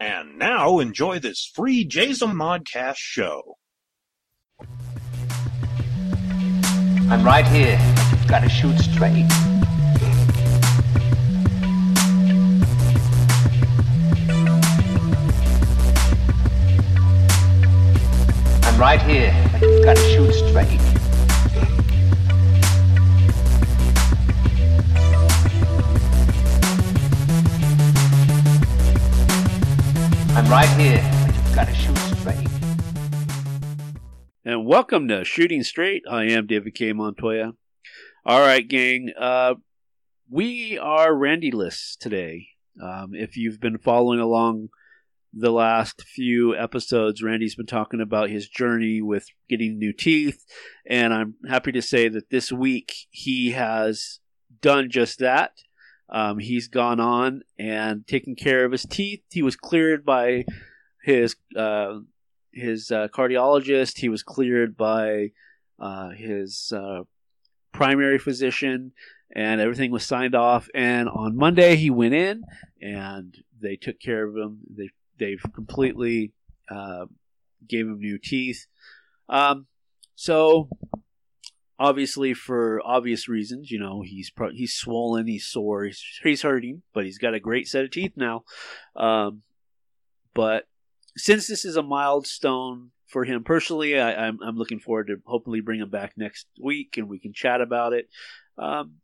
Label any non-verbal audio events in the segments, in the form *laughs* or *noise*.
And now enjoy this free Jason Modcast show. I'm right here. You've got to shoot straight. I'm right here. You've got to shoot straight. Right here. You've got to shoot straight. And welcome to Shooting Straight. I am David K. Montoya. All right, gang. Uh, we are Randy-less today. Um, if you've been following along the last few episodes, Randy's been talking about his journey with getting new teeth. And I'm happy to say that this week he has done just that. Um, he's gone on and taken care of his teeth. He was cleared by his uh, his uh, cardiologist. He was cleared by uh, his uh, primary physician, and everything was signed off. And on Monday, he went in, and they took care of him. They they've completely uh, gave him new teeth. Um, so obviously for obvious reasons, you know, he's pro- he's swollen, he's sore, he's, he's hurting, but he's got a great set of teeth now. Um, but since this is a milestone for him personally, I, am I'm, I'm looking forward to hopefully bring him back next week and we can chat about it. Um,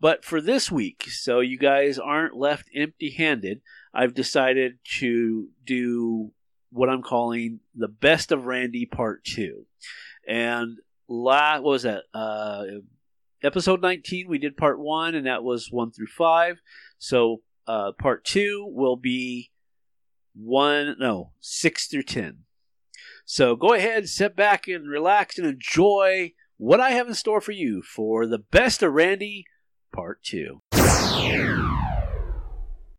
but for this week, so you guys aren't left empty-handed, I've decided to do what I'm calling the best of Randy Part Two, and la what was that? Uh, episode 19, we did part one, and that was one through five. So uh, part two will be one, no, six through ten. So go ahead, sit back and relax and enjoy what I have in store for you for the best of Randy, part two.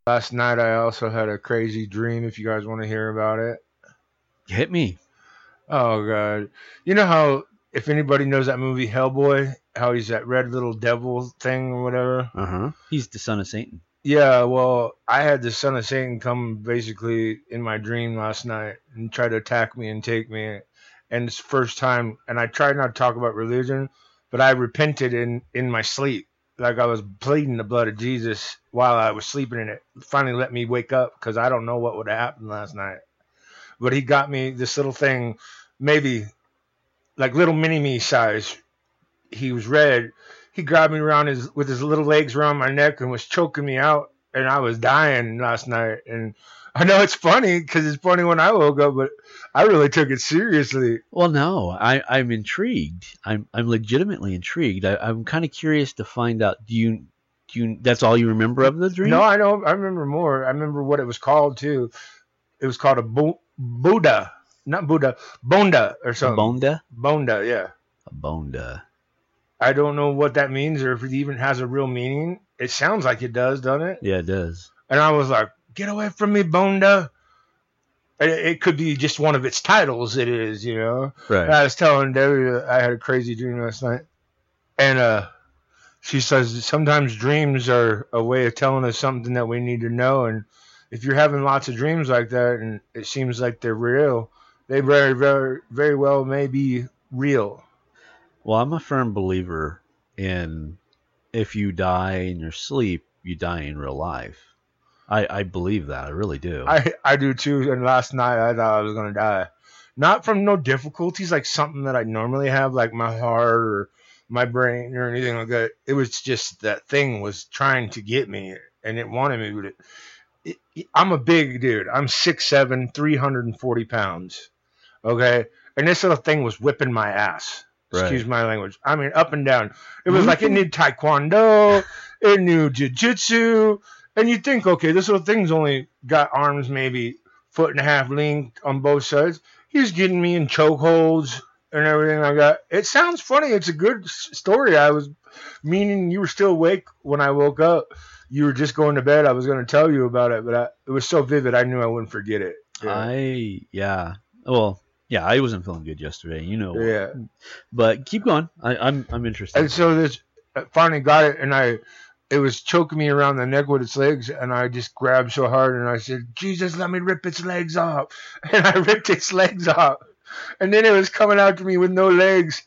Last night I also had a crazy dream. If you guys want to hear about it, Hit me. oh god, you know how if anybody knows that movie Hellboy, how he's that red little devil thing or whatever. Uh huh. He's the son of Satan. Yeah, well, I had the son of Satan come basically in my dream last night and try to attack me and take me. And it's the first time, and I tried not to talk about religion, but I repented in in my sleep, like I was pleading the blood of Jesus while I was sleeping in it. Finally, let me wake up because I don't know what would have happened last night. But he got me this little thing, maybe like little mini me size. He was red. He grabbed me around his with his little legs around my neck and was choking me out, and I was dying last night. And I know it's funny because it's funny when I woke up, but I really took it seriously. Well, no, I, I'm intrigued. I'm I'm legitimately intrigued. I, I'm kind of curious to find out. Do you do you? That's all you remember of the dream? No, I know. I remember more. I remember what it was called too. It was called a bu- Buddha, not Buddha, Bonda or a something. bonda. Bonda, yeah. A bonda. I don't know what that means or if it even has a real meaning. It sounds like it does, doesn't it? Yeah, it does. And I was like, "Get away from me, Bonda." It, it could be just one of its titles. It is, you know. Right. I was telling Debbie I had a crazy dream last night, and uh, she says sometimes dreams are a way of telling us something that we need to know. And if you're having lots of dreams like that, and it seems like they're real, they very, very, very well may be real. Well, I'm a firm believer in if you die in your sleep, you die in real life. I, I believe that. I really do. I I do too. And last night I thought I was gonna die, not from no difficulties like something that I normally have, like my heart or my brain or anything like that. It was just that thing was trying to get me, and it wanted me. It, it, it- I'm a big dude. I'm 6'7", 340 pounds. Okay, and this little thing was whipping my ass. Right. Excuse my language. I mean, up and down. It was like it mm-hmm. knew taekwondo, it knew jujitsu, and you think, okay, this little thing's only got arms maybe foot and a half length on both sides. He's getting me in chokeholds and everything like that. It sounds funny. It's a good story. I was meaning you were still awake when I woke up. You were just going to bed. I was going to tell you about it, but I, it was so vivid. I knew I wouldn't forget it. Yeah. I yeah. Well, yeah. I wasn't feeling good yesterday. You know. yeah. But keep going. I, I'm I'm interested. And so this I finally got it, and I it was choking me around the neck with its legs, and I just grabbed so hard and I said, Jesus, let me rip its legs off. *laughs* And I ripped its legs off. And then it was coming after me with no legs,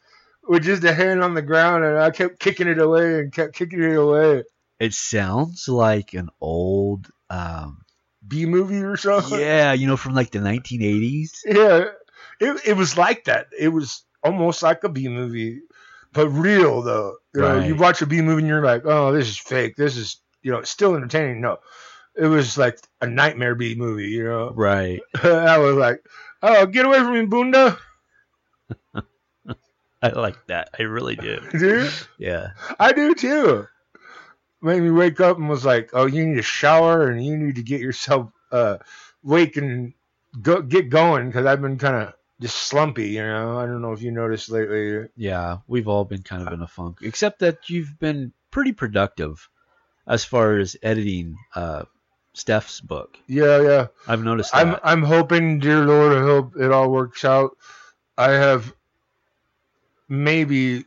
with just a hand on the ground, and I kept kicking it away and kept kicking it away. It sounds like an old, um, B movie or something. yeah, you know, from like the 1980s. Yeah, it, it was like that. It was almost like a B movie, but real though. You know, you watch a B movie and you're like, oh, this is fake. This is you know, it's still entertaining. No, it was like a nightmare B movie. You know, Right. *laughs* I was like, oh, get away from me, Bunda, *laughs* I like that. I really do. *laughs* dude. Yeah. I do too. Made me wake up and was like, oh, you need a shower and you need to get yourself uh wake and go get going because I've been kind of just slumpy. You know, I don't know if you noticed lately. Yeah. We've all been kind of in a funk, except that you've been pretty productive as far as editing uh, Steph's book. Yeah, yeah. I've noticed that. I'm I'm hoping, dear Lord, I hope it all works out. I have maybe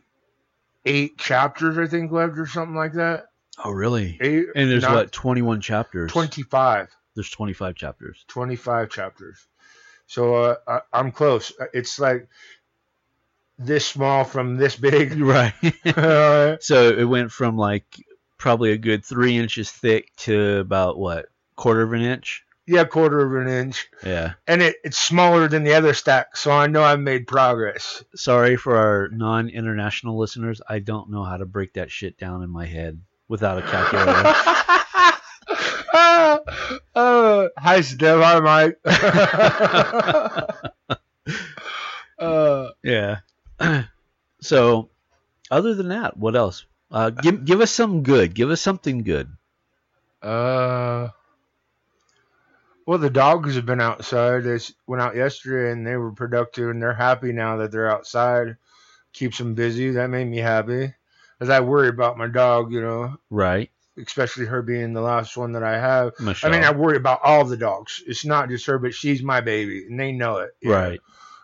eight chapters, I think, left or something like that. oh, really? Eight And there's not- what, 21 chapters? 25. There's 25 chapters. 25 chapters. So uh, I, I'm close. It's like this small from this big. *laughs* Right. Uh, *laughs* so it went from like probably a good three inches thick to about what, quarter of an inch? yeah, quarter of an inch, Yeah. and it, it's smaller than the other stack. So I know I've made progress. Sorry for our non international listeners. I don't know how to break that shit down in my head without a calculator. *laughs* *laughs* uh, hi, Steph. Hi, Mike. uh, yeah. *clears throat* so, other than that, what else? Uh, give give us some good. Give us something good. uh, well, the dogs have been outside. They went out yesterday and they were productive, and they're happy now that they're outside. Keeps them busy. That made me happy, as I worry about my dog. You know, Right. Especially her being the last one that I have. Michelle. I mean, I worry about all the dogs. It's not just her, but she's my baby, and they know it. you know. right.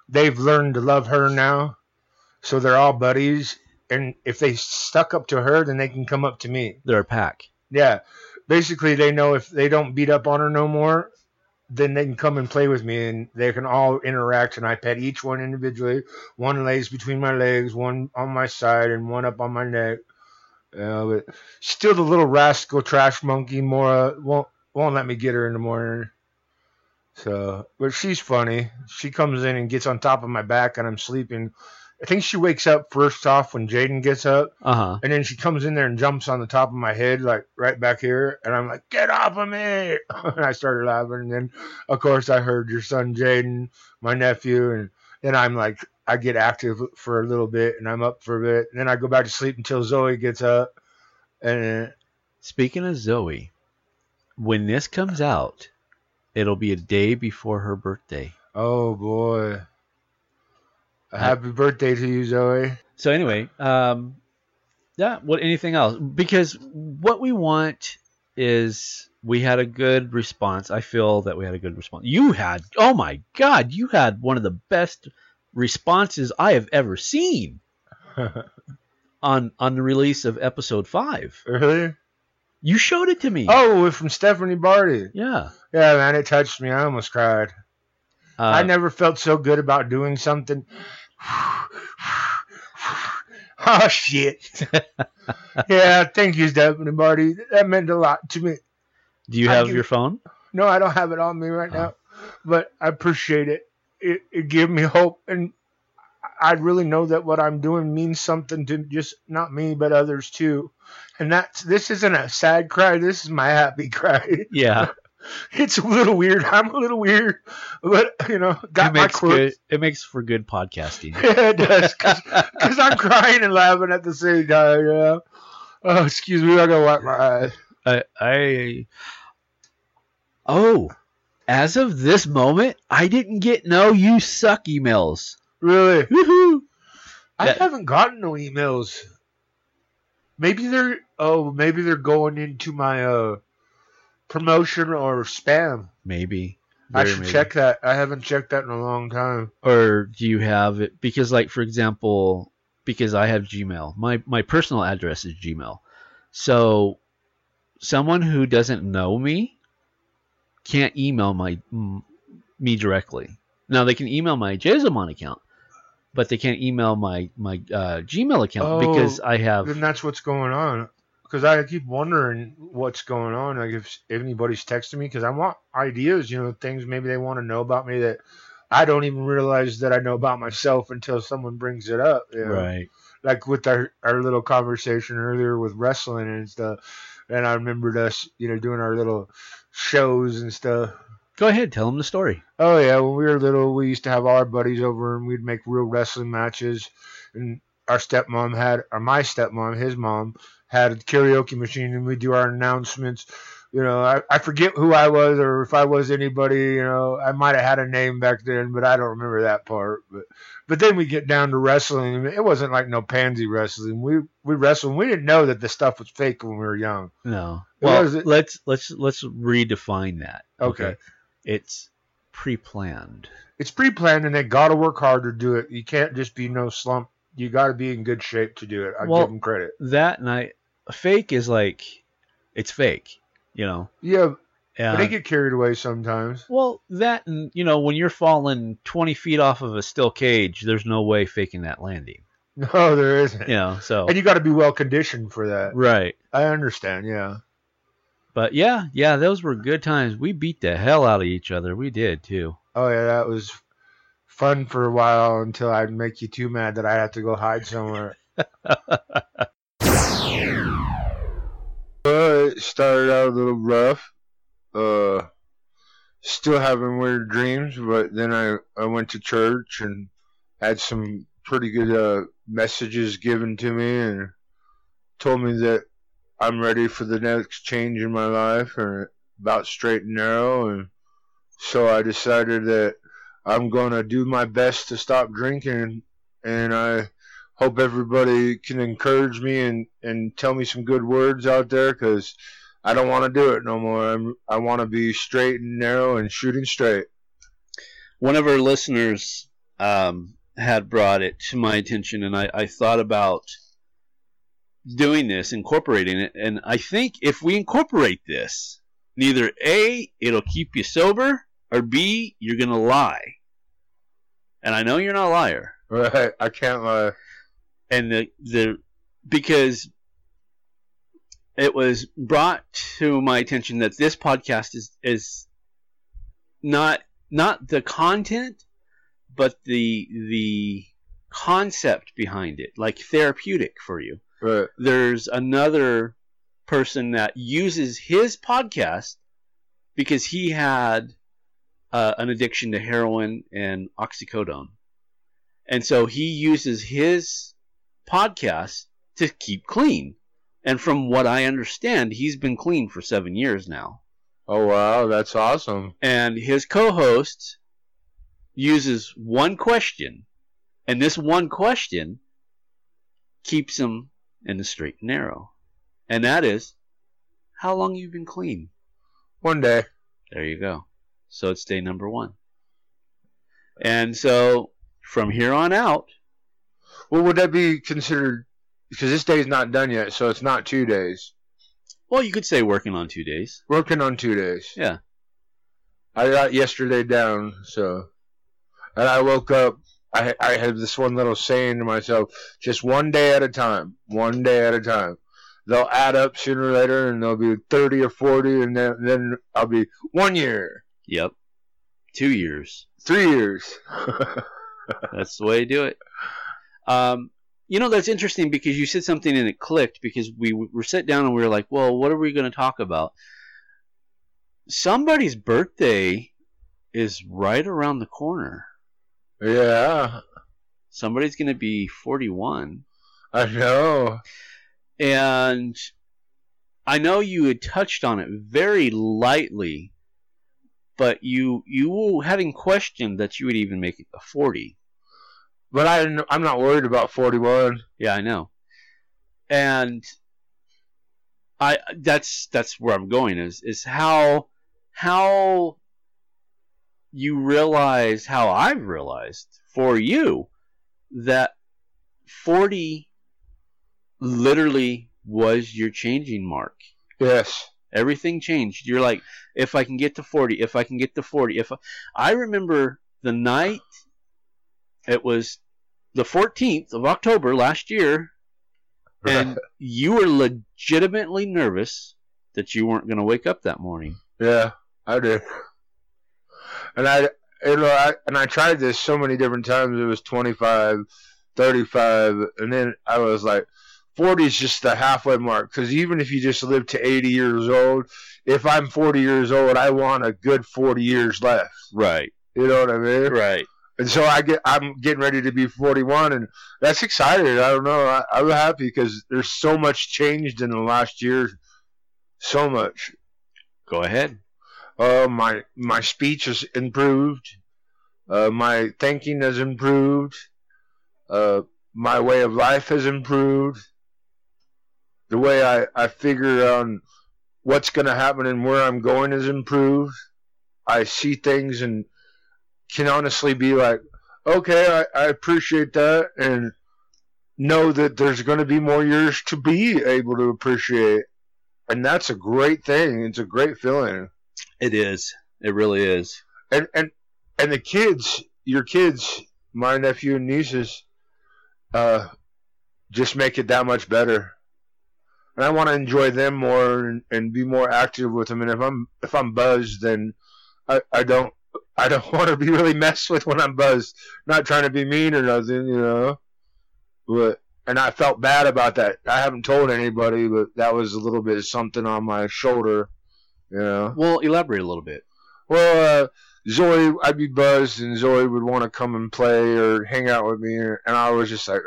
they've learned to love her now, so they're all buddies. And if they stuck up to her, then they can come up to me. They're a pack. Yeah, basically, they know if they don't beat up on her no more, then they can come and play with me, and they can all interact. And I pet each one individually. One lays between my legs, one on my side, and one up on my neck. Uh, but still, the little rascal trash monkey Mora won't won't let me get her in the morning. So, but she's funny. She comes in and gets on top of my back, and I'm sleeping. I think she wakes up first off when Jaden gets up, Uh huh. and then she comes in there and jumps on the top of my head, like right back here, and I'm like, "Get off of me!" *laughs* and I started laughing. And then, of course, I heard your son Jaden, my nephew, and then I'm like, I get active for a little bit, and I'm up for a bit, and then I go back to sleep until Zoe gets up, and Speaking of Zoe, when this comes out, it'll be a day before her birthday. oh boy, a happy birthday to you, Zoe. So anyway, um, yeah. What? Anything else? Because what we want is we had a good response. I feel that we had a good response. You had, oh my god, you had one of the best responses I have ever seen *laughs* on on the release of episode five. really? You showed it to me. Oh, from Stephanie Barty. yeah. Yeah, man, it touched me. I almost cried. Uh, I never felt so good about doing something. *sighs* oh shit! *laughs* yeah, thank you, Stephanie Barty. That meant a lot to me. do you have your phone? No, I don't have it on me right now, but I appreciate it. It it gave me hope, and I really know that what I'm doing means something to just not me, but others too. And that's this isn't a sad cry. This is my happy *laughs* cry. Yeah. *laughs* It's a little weird. I'm a little weird, but you know, got it my makes quirks. good. It makes for good podcasting. *laughs* Yeah, it does, because I'm crying and laughing at the same time. Yeah. Oh, excuse me, I gotta wipe my eyes. I, I oh, as of this moment, I didn't get no "you suck" emails. Really? Woohoo! I That- haven't gotten no emails. Maybe they're oh, maybe they're going into my uh promotion or spam. Maybe I Very should maybe. check that. I haven't checked that in a long time. Or do you have it? Because, like, for example, because I have Gmail, my my personal address is Gmail. So someone who doesn't know me can't email my m- me directly. Now they can email my Jezomon account, but they can't email my my uh, Gmail account Oh, because I have Then that's what's going on. Because I keep wondering what's going on. Like if, if anybody's texting me, because I want ideas, you know, things maybe they want to know about me that I don't even realize that I know about myself until someone brings it up. you know? right. Like with our, our little conversation earlier with wrestling and stuff. And I remembered us, you know, doing our little shows and stuff. Go ahead, tell them the story. Oh yeah, when we were little, we used to have all our buddies over and we'd make real wrestling matches. And our stepmom had, or my stepmom, his mom had a karaoke machine, and we'd do our announcements. You know, I, I forget who I was or if I was anybody. You know, I might have had a name back then, but I don't remember that part. But but then we get down to wrestling. It wasn't like no pansy wrestling. We we wrestled. We didn't know that the stuff was fake when we were young. No. Well, let's let's let's redefine that. Okay. It's pre-planned. It's pre-planned, and they got to work hard to do it. You can't just be no slump. You got to be in good shape to do it. I Well- give them credit. That night, fake is like it's fake, you know. Yeah, And, but they get carried away sometimes. well, that and you know when you're falling 20 feet off of a steel cage, there's no way faking that landing. *laughs* No, there isn't. You know, so And you got to be well conditioned for that. right. I understand. Yeah. But yeah, yeah, those were good times. We beat the hell out of each other. We did too. Oh yeah, that was fun for a while until I'd make you too mad that I had to go hide somewhere. *laughs* But it started out a little rough. Uh, still having weird dreams, but then I, I went to church and had some pretty good uh, messages given to me and told me that I'm ready for the next change in my life and about straight and narrow. And so I decided that I'm going to do my best to stop drinking. And I hope everybody can encourage me and, and tell me some good words out there because I don't want to do it no more. I'm, I want to be straight and narrow and shooting straight. one of our listeners um, had brought it to my attention, and I, I thought about doing this, incorporating it. And I think if we incorporate this, neither A, it'll keep you sober, or B, you're going to lie. And I know you're not a liar. Right. I can't lie. And the, the because it was brought to my attention that this podcast is is not not the content but the the concept behind it like therapeutic for you Right. there's another person that uses his podcast because he had uh, an addiction to heroin and oxycodone and so he uses his podcast to keep clean. And from what i understand he's been clean for seven years now. Oh, wow. That's awesome. and his co-host uses one question. And this one question keeps him in the straight and narrow. And that is how long you've been clean? One day. there you go. So it's day number one. And so from here on out Well, would that be considered? Because this day's not done yet, so it's not two days. well you could say working on two days Working on two days. Yeah. I got yesterday down, so. And I woke up. I I had this one little saying to myself: just one day at a time. One day at a time. They'll add up sooner or later, and they'll be thirty or forty, and then then I'll be one year, yep two years three years. *laughs* That's the way to do it. Um, you know, that's interesting because you said something and it clicked because we were sat down and we were like, well, what are we going to talk about? Somebody's birthday is right around the corner. yeah, Somebody's going to be 41. I know. And I know you had touched on it very lightly, but you you hadn't questioned that you would even make it a 40. But I I'm not worried about forty-one. Yeah, I know. And I that's that's where I'm going is is how how you realize how I've realized for you that 40 literally was your changing mark. Yes. Everything changed. You're like, if I can get to 40, if I can get to 40, if I, I remember the night it was the 14th of October last year, and you were legitimately nervous that you weren't going to wake up that morning. Yeah, I did. And I, you know, I, and I tried this so many different times. It was 25, 35, and then I was like, 40 is just the halfway mark. Because even if you just live to 80 years old, if I'm 40 years old, I want a good 40 years left. Right. You know what I mean? Right. And so I get, I'm getting ready to be 41, and that's exciting. I don't know. I, I'm happy because there's so much changed in the last year. So much. Go ahead. Uh, my my speech has improved. Uh, my thinking has improved. Uh, my way of life has improved. The way I, I figure on what's going to happen and where I'm going has improved. I see things and can honestly be like, okay, I, I appreciate that, and know that there's going to be more years to be able to appreciate. And that's a great thing. It's a great feeling. It is. It really is. and and and the kids, your kids, my nephew and nieces, uh, just make it that much better. And I want to enjoy them more and, and be more active with them. And if I'm if I'm buzzed, then I, I don't I don't *laughs* want to be really messed with when I'm buzzed. Not trying to be mean or nothing, you know. But and I felt bad about that. I haven't told anybody, but that was a little bit of something on my shoulder, you know. Well, elaborate a little bit. Well, uh, Zoe, I'd be buzzed, and Zoe would want to come and play or hang out with me, and I was just like,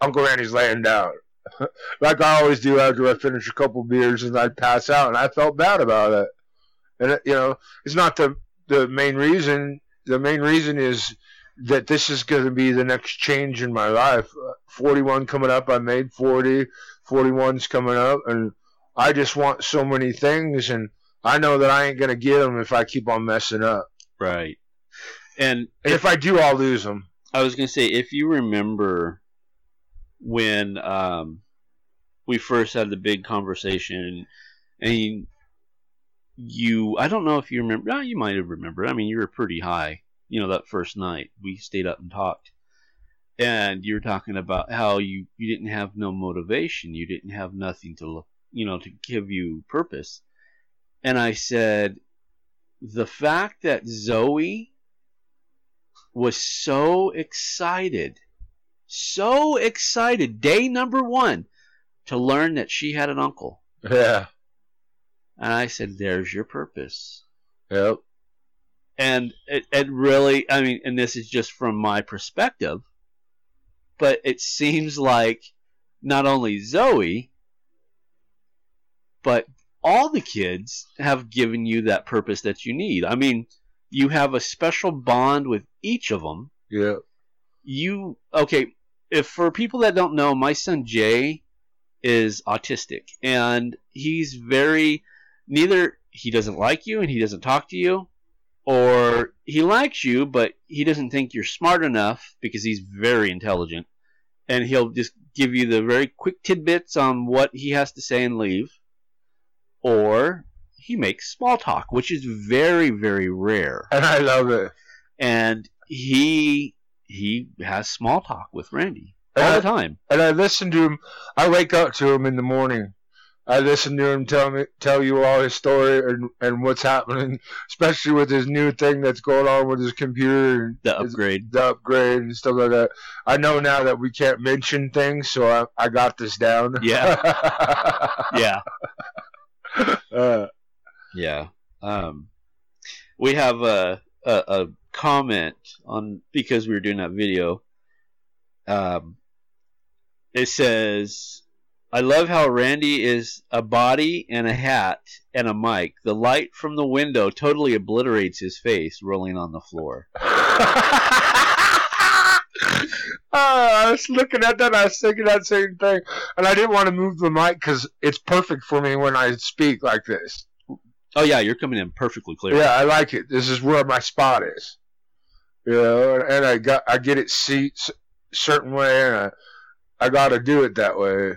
Uncle Randy's laying down, *laughs* like I always do after I finish a couple beers, and I'd pass out, and I felt bad about it. And you know, it's not the the main reason. The main reason is that this is going to be the next change in my life. Uh, 41 coming up, I made 40. 41's coming up, and I just want so many things, and I know that I ain't going to get them if I keep on messing up. Right. And And if I do, I'll lose them. I was going to say, if you remember when um, we first had the big conversation, and you, I don't know if you remember, no, you might have remembered. I mean, you were pretty high, you know, that first night. We stayed up and talked. And you were talking about how you, you didn't have no motivation. You didn't have nothing to look, you know, to give you purpose. And I said, the fact that Zoe was so excited, so excited, day number one, to learn that she had an uncle. Yeah. And I said, there's your purpose. Yep. And it, it really, I mean, and this is just from my perspective, but it seems like not only Zoe, but all the kids have given you that purpose that you need. I mean, you have a special bond with each of them. Yep. You, okay, if for people that don't know, my son Jay is autistic and he's very, neither he doesn't like you and he doesn't talk to you, or he likes you, but he doesn't think you're smart enough because he's very intelligent. And he'll just give you the very quick tidbits on what he has to say and leave. Or he makes small talk, which is very, very rare. And *laughs* I love it. And he he has small talk with Randy And all I- the time. And I listen to him. I wake up to him in the morning. I listen to him tell me tell you all his story and, and what's happening, especially with his new thing that's going on with his computer and The his- upgrade. the upgrade and stuff like that. I know now that we can't mention things, so I, I got this down. Yeah. *laughs* Yeah. uh, Yeah. Um, we have a, a a comment on because we were doing that video. Um, it says, "I love how Randy is a body and a hat and a mic. The light from the window totally obliterates his face, rolling on the floor." *laughs* Ah, I was looking at that. I was thinking that same thing, and I didn't want to move the mic because it's perfect for me when I speak like this. Oh yeah, you're coming in perfectly clear. Yeah, I like it. This is where my spot is. You know, and, and I got I get it seats certain way, and I I got to do it that way.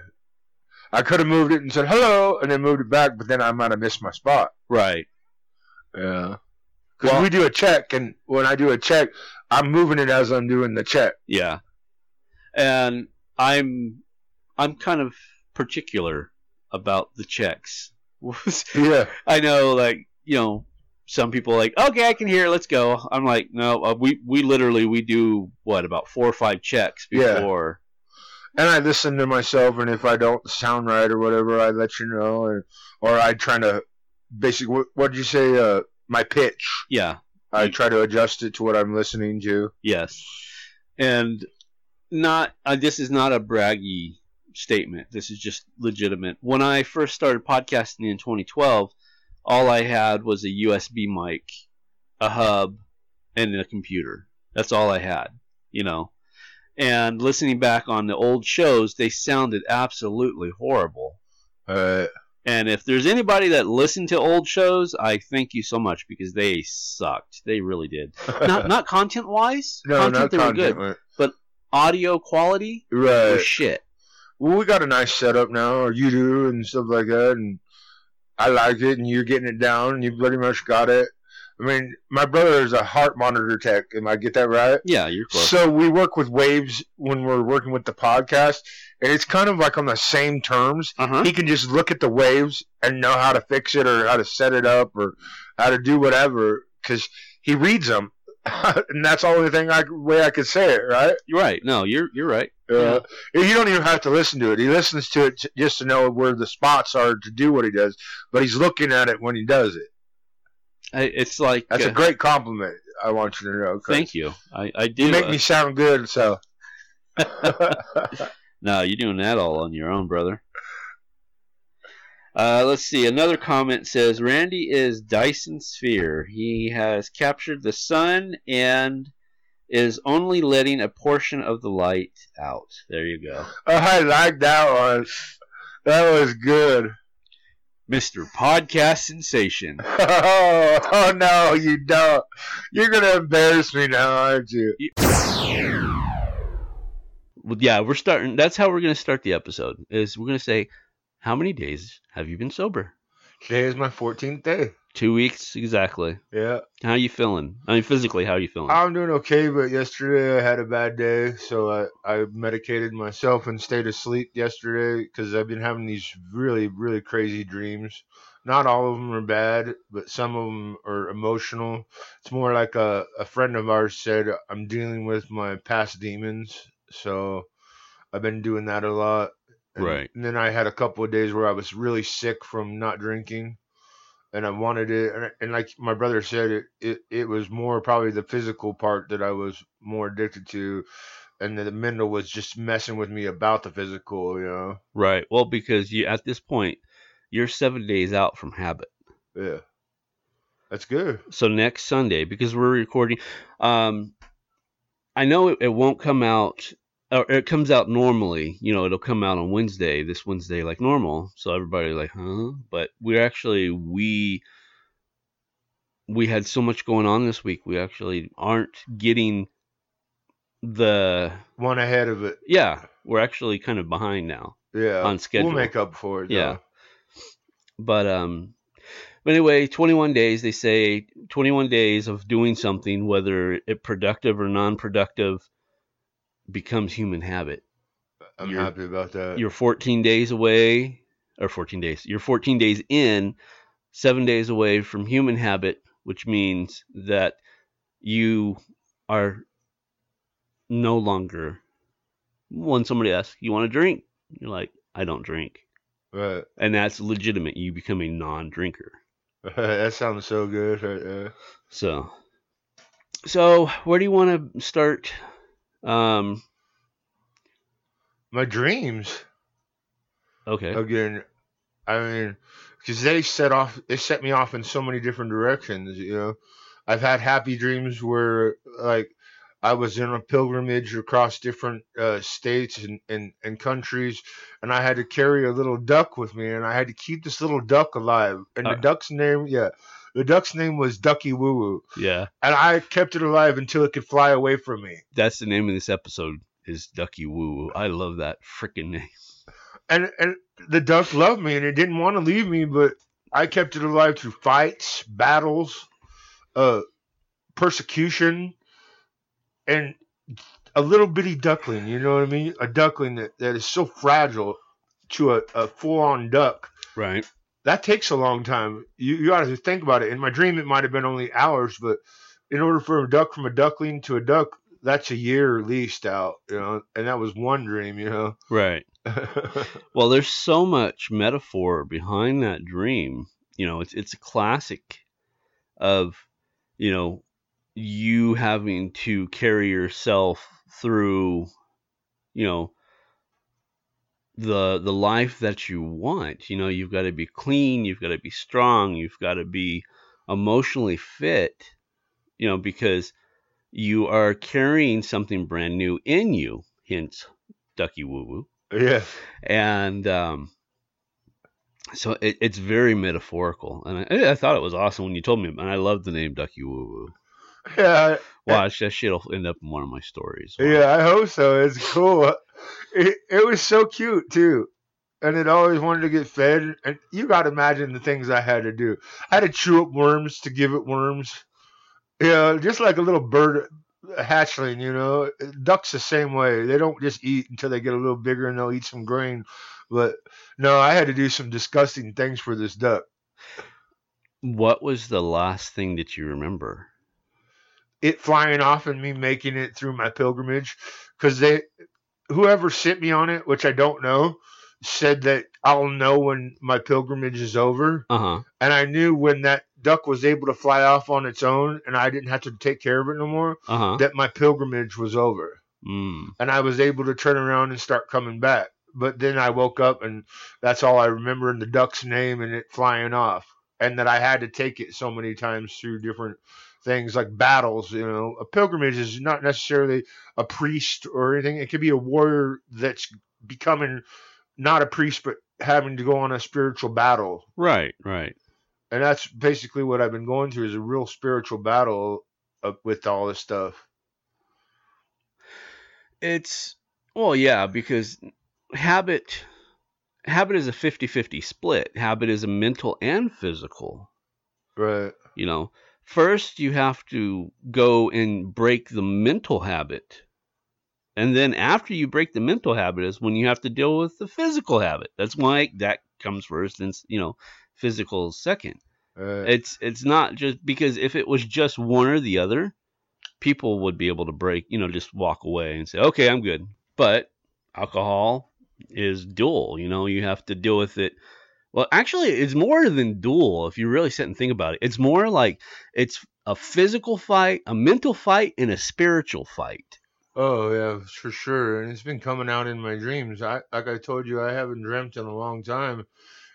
I could have moved it and said hello, and then moved it back, but then I might have missed my spot. Right. Yeah. Because Well- we do a check, and when I do a check, I'm moving it as I'm doing the check. Yeah. And I'm I'm kind of particular about the checks. *laughs* Yeah. I know, like you know, some people are like, okay, I can hear, it, let's go. I'm like, no, uh, we we literally we do what about four or five checks Yeah. before. And I listen to myself, and if I don't sound right or whatever, I let you know, or or I try to basically what what'd you say? Uh, my pitch. Yeah. I You- try to adjust it to what I'm listening to. Yes. And not uh, this is not a braggy statement. This is just legitimate. When I first started podcasting in 2012, all I had was a USB mic, a hub, and a computer. That's all I had, you know. And listening back on the old shows, they sounded absolutely horrible. Uh, And if there's anybody that listened to old shows, I thank you so much because they sucked. They really did. Not not *laughs* content wise. no, content not they were content. good. right. Audio quality Right. was shit. Well, we got a nice setup now, or you do, and stuff like that, and I like it, and you're getting it down, and you pretty much got it. I mean, my brother is a heart monitor tech. Am I get that right? Yeah, you're close. So we work with waves when we're working with the podcast, and it's kind of like on the same terms. Uh huh. He can just look at the waves and know how to fix it, or how to set it up, or how to do whatever, because he reads them, *laughs* and that's the only thing I way I could say it, right? You're right. No, you're you're right. Uh, You don't even have to listen to it. He listens to it just to know where the spots are to do what he does. But he's looking at it when he does it. I, it's like That's uh, a great compliment. I want you to know. thank you. I I do. You make uh, me sound good. So *laughs* No, you're doing that all on your own, brother. Uh, let's see. Another comment says Randy is Dyson Sphere. He has captured the sun and is only letting a portion of the light out. There you go. I like that one. That was good. Mr. Podcast Sensation. Oh, *laughs* oh no, you don't. You're gonna embarrass me now, aren't you? Well, yeah, we're starting. That's how we're going to start the episode. Is we're going to say, how many days have you been sober? Today is my 14th day. Two weeks exactly. Yeah, How you feeling? I mean, physically, how are you feeling? I'm doing okay, but yesterday I had a bad day, so I, I medicated myself and stayed asleep yesterday because I've been having these really, really crazy dreams. Not all of them are bad, but some of them are emotional. It's more like a, a friend of ours said, I'm dealing with my past demons, so I've been doing that a lot. And, Right. And then I had a couple of days where I was really sick from not drinking and I wanted it. And, and like my brother said, it, it it was more probably the physical part that I was more addicted to, and the mental was just messing with me about the physical. You know, right. Well, because you at this point, you're seven days out from habit. yeah, that's good. So next Sunday, because we're recording, um, I know it, it won't come out. Or it comes out normally, you know, it'll come out on Wednesday, this Wednesday, like normal. So everybody like, huh? But we're actually we we had so much going on this week. We actually aren't getting the One ahead of it. yeah. We're actually kind of behind now. Yeah, On schedule. We'll make up for it. Yeah. though. But um but anyway, 21 days they say 21 days of doing something whether it productive or non-productive becomes human habit. I'm You're- happy about that. You're 14 days away or 14 days. You're 14 days in, 7 days away from human habit, which means that you are no longer when somebody asks, "You want to drink?" You're like, "I don't drink." Right. And that's legitimate. You become a non-drinker. *laughs* that sounds so good right there. So, so where do you want to start? Um, My dreams. okay. again i mean because they set off they set me off in so many different directions you know i've had happy dreams where like i was in a pilgrimage across different uh, states and, and, and countries and i had to carry a little duck with me and i had to keep this little duck alive and the Uh. duck's name yeah the duck's name was ducky woo woo Yeah, and i kept it alive until it could fly away from me that's the name of this episode. Is Ducky Woo? Woo. I love that freaking name. and and the duck loved me and it didn't want to leave me, but I kept it alive through fights, battles, uh, persecution, and a little bitty duckling. You know what I mean? A duckling that, that is so fragile to a, a full on duck. Right. That takes a long time. You you got to think about it. In my dream, it might have been only hours, but in order for a duck from a duckling to a duck, that's a year at least out. You know, and that was one dream. You know. Right. *laughs* Well, there's so much metaphor behind that dream. You know, it's it's a classic of, you know, you having to carry yourself through, you know, the the life that you want. You know, you've got to be clean, you've got to be strong, you've got to be emotionally fit, you know, because you are carrying something brand new in you, hence ducky woo woo yeah. and um, so it, it's very metaphorical. And I, I thought it was awesome when you told me, and I love the name Ducky Woo Woo. Yeah. Watch that shit'll end up in one of my stories. Yeah, I hope so. It's cool. It, it was so cute too. And it always wanted to get fed. And you got to imagine the things I had to do. I had to chew up worms to give it worms. Yeah, just like a little bird hatchling, you know. Ducks the same way. They don't just eat until they get a little bigger and they'll eat some grain. But no, I had to do some disgusting things for this duck. What was the last thing that you remember? It flying off and me making it through my pilgrimage because they whoever sent me on it which i don't know said that i'll know when my pilgrimage is over Uh huh. and i knew when that duck was able to fly off on its own and i didn't have to take care of it no more Uh huh. that my pilgrimage was over Mm. and i was able to turn around and start coming back but then i woke up and that's all i remember in the duck's name and it flying off and that i had to take it so many times through different things like battles. You know, a pilgrimage is not necessarily a priest or anything. It could be a warrior that's becoming not a priest, but having to go on a spiritual battle. Right. Right. And that's basically what I've been going through is a real spiritual battle uh, with all this stuff. It's well, yeah, because habit habit is a 50-50 split. Habit is a mental and physical. Right. You know, first you have to go and break the mental habit. And then after you break the mental habit is when you have to deal with the physical habit. That's why that comes first and you know, physical second. It's it's not just because if it was just one or the other, people would be able to break, you know, just walk away and say, "Okay, I'm good." But alcohol is dual, you know, you have to deal with it. Well, actually, it's more than dual if you really sit and think about it. It's more like it's a physical fight, a mental fight, and a spiritual fight. Oh yeah, for sure. And it's been coming out in my dreams. I like I told you, I haven't dreamt in a long time,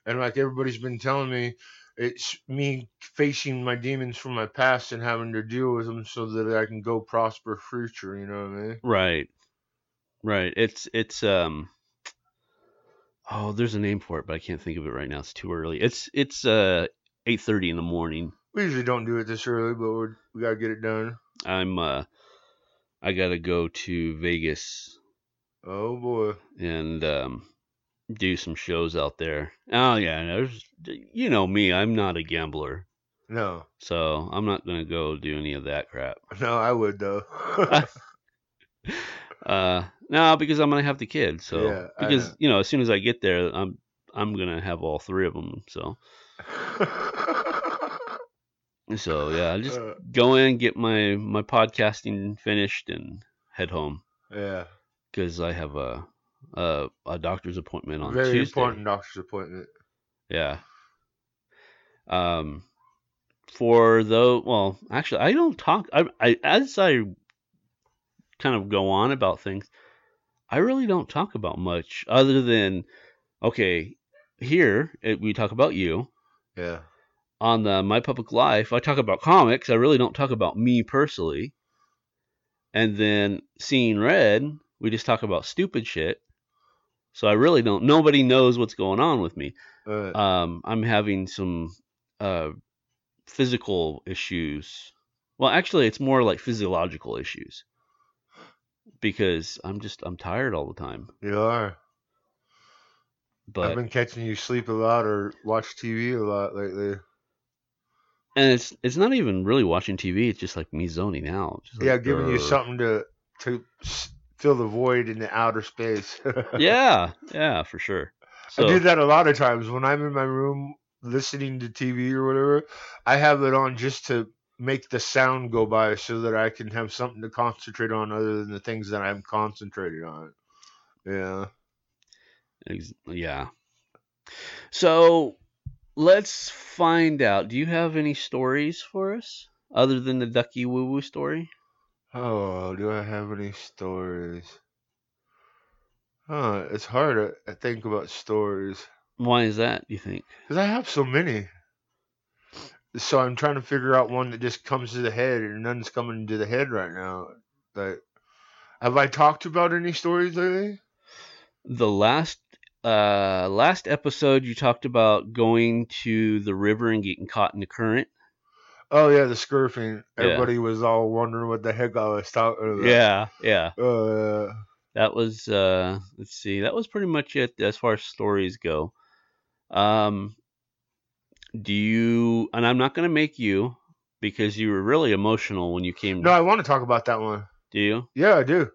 and like everybody's been telling me, it's me facing my demons from my past and having to deal with them so that I can go prosper future. You know what I mean? Right. Right. It's it's um Oh, there's a name for it, but I can't think of it right now. It's too early. It's it's uh 8:30 in the morning. We usually don't do it this early, but we're, we gotta get it done. I'm uh I got to go to Vegas Oh boy. and um do some shows out there. Oh yeah, there's you know me, I'm not a gambler. No, So, I'm not going to go do any of that crap. *laughs* no, I would though. *laughs* *laughs* Uh no, because I'm going to have the kids. So Yeah, because know. you know, as soon as I get there, I'm I'm going to have all three of them. So *laughs* so yeah, I'll just Uh, go in, get my my podcasting finished and head home. yeah, because I have a, a a doctor's appointment on very Tuesday. important doctor's appointment. Yeah. Um, for though, well, actually, I don't talk. I, I as I kind of go on about things, I really don't talk about much other than okay. Here it, we talk about you Yeah, on the My Public Life. I talk about comics. I really don't talk about me personally. And then seeing red, we just talk about stupid shit. So I really don't. Nobody knows what's going on with me. uh, Um, I'm having some uh, physical issues. Well, actually, it's more like physiological issues because I'm just I'm tired all the time. you are. but I've been catching you sleep a lot or watch TV a lot lately. and it's it's not even really watching TV. It's just like me zoning out. Just yeah, giving you something to to fill the void in the outer space. *laughs* Yeah, yeah, for sure. I do that a lot of times when I'm in my room listening to TV or whatever. I have it on just to make the sound go by so that I can have something to concentrate on other than the things that I'm concentrating on. Yeah. yeah. So let's find out. Do you have any stories for us other than the ducky woo woo story? Oh, do I have any stories? Huh, it's hard to to think about stories Why is that? You think? because I have so many. So I'm trying to figure out one that just comes to the head, and none's coming to the head right now. Like, have I talked about any stories lately? the last uh last episode you talked about going to the river and getting caught in the current Oh yeah, the scurfing. Yeah. Everybody was all wondering what the heck I was talking about. yeah yeah Uh, that was uh let's see that was pretty much it as far as stories go um do you and i'm not going to make you because you were really emotional when you came no, I want to talk about that one. do you Yeah, I do.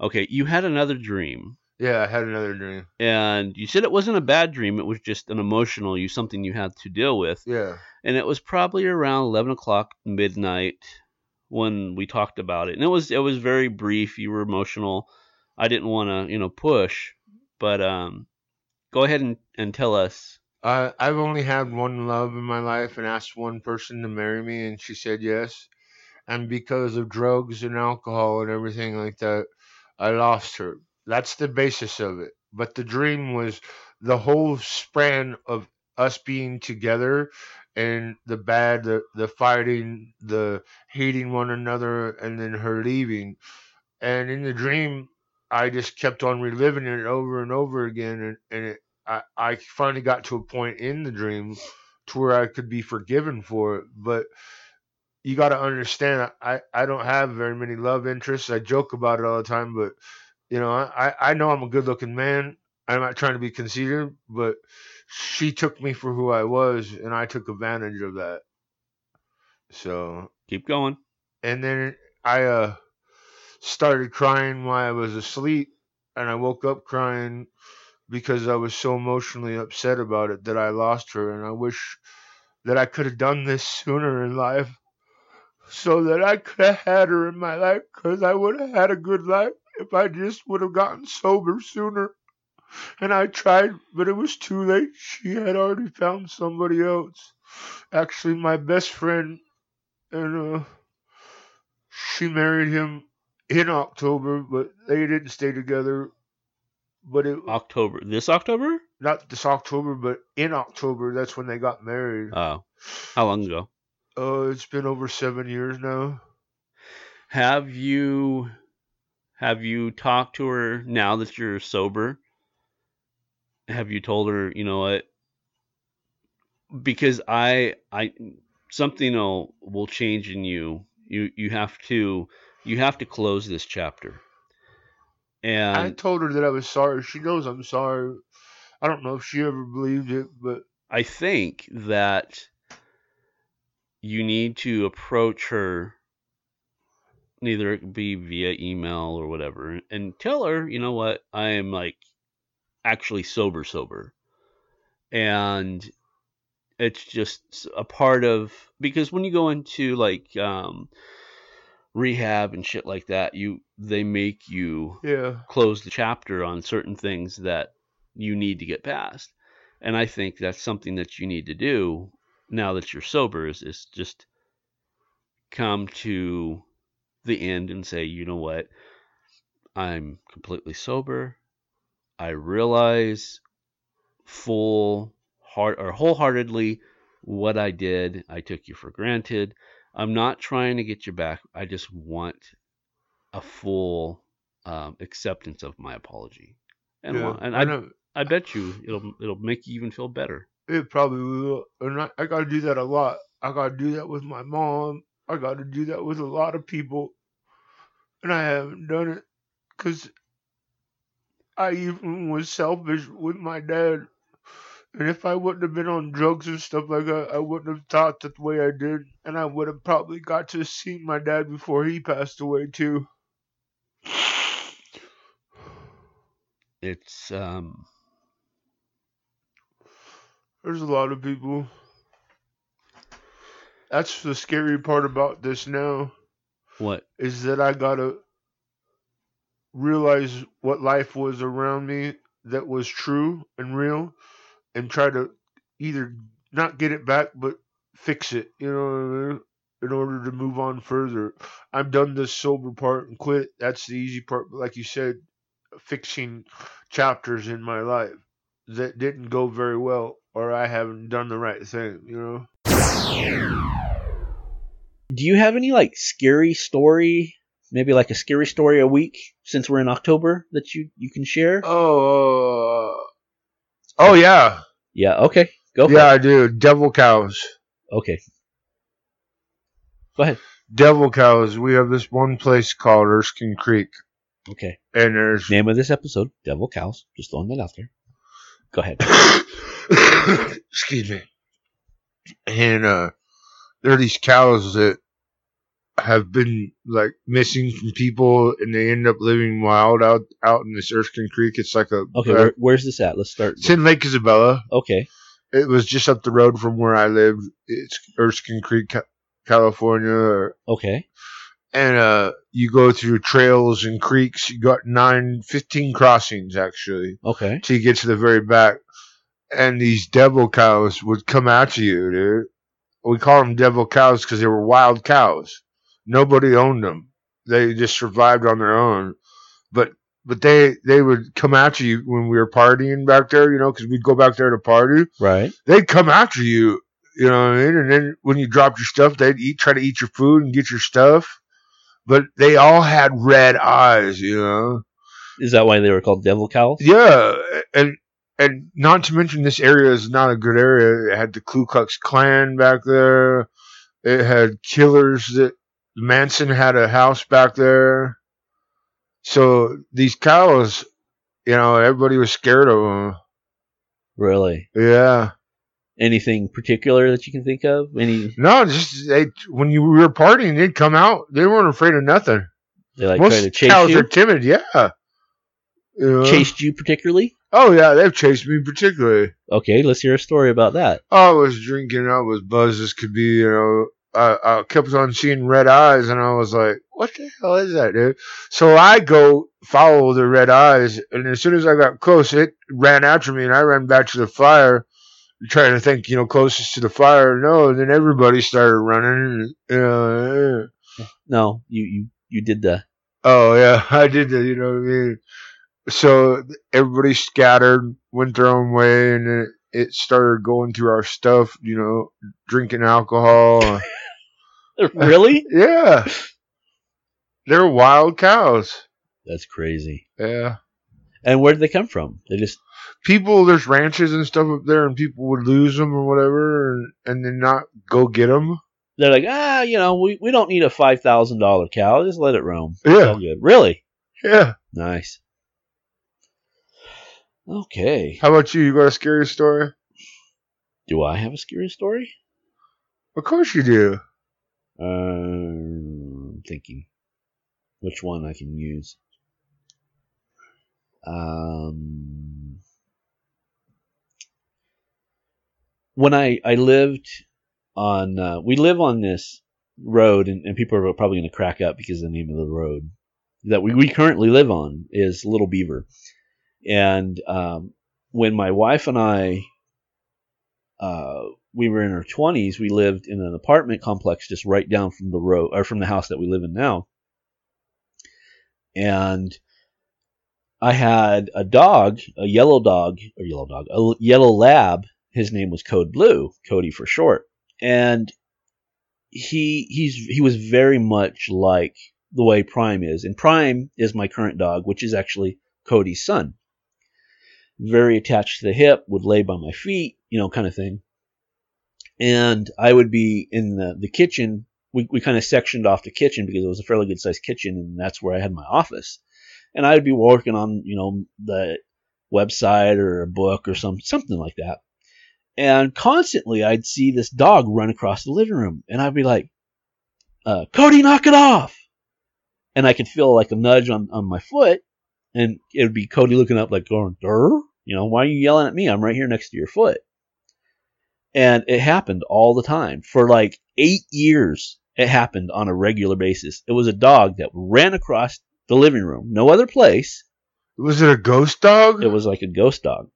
okay you had another dream Yeah, I had another dream. and you said it wasn't a bad dream it was just an emotional you something you had to deal with Yeah. and it was probably around 11 o'clock midnight when we talked about it and it was it was very brief you were emotional i didn't want to you know push but um go ahead and, and tell us I I've only had one love in my life and asked one person to marry me and she said yes. And because of drugs and alcohol and everything like that, I lost her. That's the basis of it. But the dream was the whole span of us being together and the bad, the, the fighting, the hating one another, and then her leaving. And in the dream, I just kept on reliving it over and over again. And, and it, I, I finally got to a point in the dream to where I could be forgiven for it. But you got to understand, I, I don't have very many love interests. I joke about it all the time, but you know, I, I know I'm a good looking man. I'm not trying to be conceited, but she took me for who I was, and I took advantage of that. So, keep going and then I uh started crying while I was asleep, and I woke up crying because I was so emotionally upset about it that I lost her, and I wish that I could have done this sooner in life, so that I could have had her in my life, because I would have had a good life if I just would have gotten sober sooner. And I tried, but it was too late. She had already found somebody else. Actually, my best friend, and uh, she married him in October, but they didn't stay together. But it october. This october? not this October, but in October, that's when they got married. oh. How long ago? Oh, it's been over seven years now. have you have you talked to her now that you're sober? Have you told her you know what? Because i i something will will change in you. You you have to you have to close this chapter and I told her that I was sorry. She knows I'm sorry. I don't know if she ever believed it, but I think that you need to approach her, neither it be via email or whatever, and tell her, you know what, I am like actually sober, sober. And it's just a part of, because when you go into like um, rehab and shit like that, you, they make you yeah, close the chapter on certain things that you need to get past. And I think that's something that you need to do now that you're sober is, is just come to the end and say, you know what? I'm completely sober. I realize full heart or wholeheartedly what I did. I took you for granted. I'm not trying to get you back. I just want a full um, acceptance of my apology. And, yeah. and I I, I bet you it'll it'll make you even feel better. it probably will. And I, I got to do that a lot. I got to do that with my mom. I got to do that with a lot of people, and I haven't done it because I even was selfish with my dad. And if I wouldn't have been on drugs and stuff like that, I wouldn't have thought that the way I did. And I would have probably got to see my dad before he passed away, too. It's um There's a lot of people. That's the scary part about this now. what? is that I gotta realize what life was around me that was true and real and try to either not get it back but fix it, you know what I mean? In order to move on further. I've done the sober part and quit. That's the easy part. Like you said, fixing chapters in my life that didn't go very well or I haven't done the right thing, you know? Do you have any like scary story? Maybe like a scary story a week since we're in October that you you can share? Oh, uh, oh yeah. Yeah. Okay. Go for it. Yeah, it. I do. Devil cows. Okay. Go ahead. Devil cows. We have this one place called Erskine Creek, Okay. and there's Name of this episode: Devil Cows. Just throwing that out there. Go ahead. *coughs* excuse me, and uh, there are these cows that have been like missing from people, and they end up living wild out out in this Erskine Creek. It's like a Okay. uh, Where, where's this at? Let's start. it's in Lake Isabella. Okay. It was just up the road from where I lived. It's Erskine Creek, Ca- California. Okay. and uh you go through trails and creeks you got nine 15 crossings actually Okay. till you get to the very back and these devil cows would come after you dude we call them devil cows because they were wild cows nobody owned them they just survived on their own but but they they would come after you when we were partying back there you know because we'd go back there to party Right. they'd come after you. You know what I mean? And then when you dropped your stuff, they'd eat, try to eat your food and get your stuff. But they all had red eyes, you know. Is that why they were called Devil Cows? Yeah, and and not to mention this area is not a good area. It had the Ku Klux Klan back there. It had killers that Manson had a house back there. So these cows, you know, everybody was scared of them. Really? Yeah. Anything particular that you can think of? Any? No, just they when you were partying, they'd come out. They weren't afraid of nothing. They like Most try to chase cows you? are timid. Yeah. You? Chased you particularly? Oh yeah, they've chased me particularly. Okay, let's hear a story about that. Oh, I was drinking. I was buzzed as could be. You know, I, I kept on seeing red eyes, and I was like, "What the hell is that, dude?" So I go follow the red eyes, and as soon as I got close, it ran after me, and I ran back to the fire, trying to think, you know, closest to the fire. No, then everybody started running. You eh. No, you you you did the Oh yeah, *laughs* I did that. You know what I mean? So everybody scattered, went their own way, and then it started going through our stuff. You know, drinking alcohol. *laughs* *laughs* really? yeah, they're wild cows. That's crazy. Yeah, And where did they come from? They just people. There's ranches and stuff up there, and people would lose them or whatever, and, and then not go get them. they're like ah, you know, we, we don't need a five thousand dollar cow. Just let it roam. Yeah. good. Really Yeah. nice. Okay. How about you? You got a scary story? Do I have a scary story? Of course you do. Um, I'm thinking which one I can use. Um, when I I lived on, uh, we live on this road, and, and people are probably going to crack up because the name of the road that we, we currently live on is Little Beaver. And um, when my wife and I uh, we were in our 20s, we lived in an apartment complex just right down from the road or from the house that we live in now. And I had a dog, a yellow dog, or yellow dog, a yellow lab. His name was Code Blue, Cody for short. And he he's he was very much like the way Prime is. And Prime is my current dog, which is actually Cody's son. Very attached to the hip, would lay by my feet, you know, kind of thing and I would be in the, the kitchen. We, we kind of sectioned off the kitchen because it was a fairly good sized kitchen, and that's where I had my office. And I'd be working on you know the website or a book or some something like that. And constantly I'd see this dog run across the living room, and I'd be like, uh, "Cody, knock it off!" And I could feel like a nudge on, on my foot, and it would be Cody looking up like going, "Durr." You know, why are you yelling at me? I'm right here next to your foot. And it happened all the time. For like eight years, it happened on a regular basis. It was a dog that ran across the living room, no other place. Was it a ghost dog? It was like a ghost dog.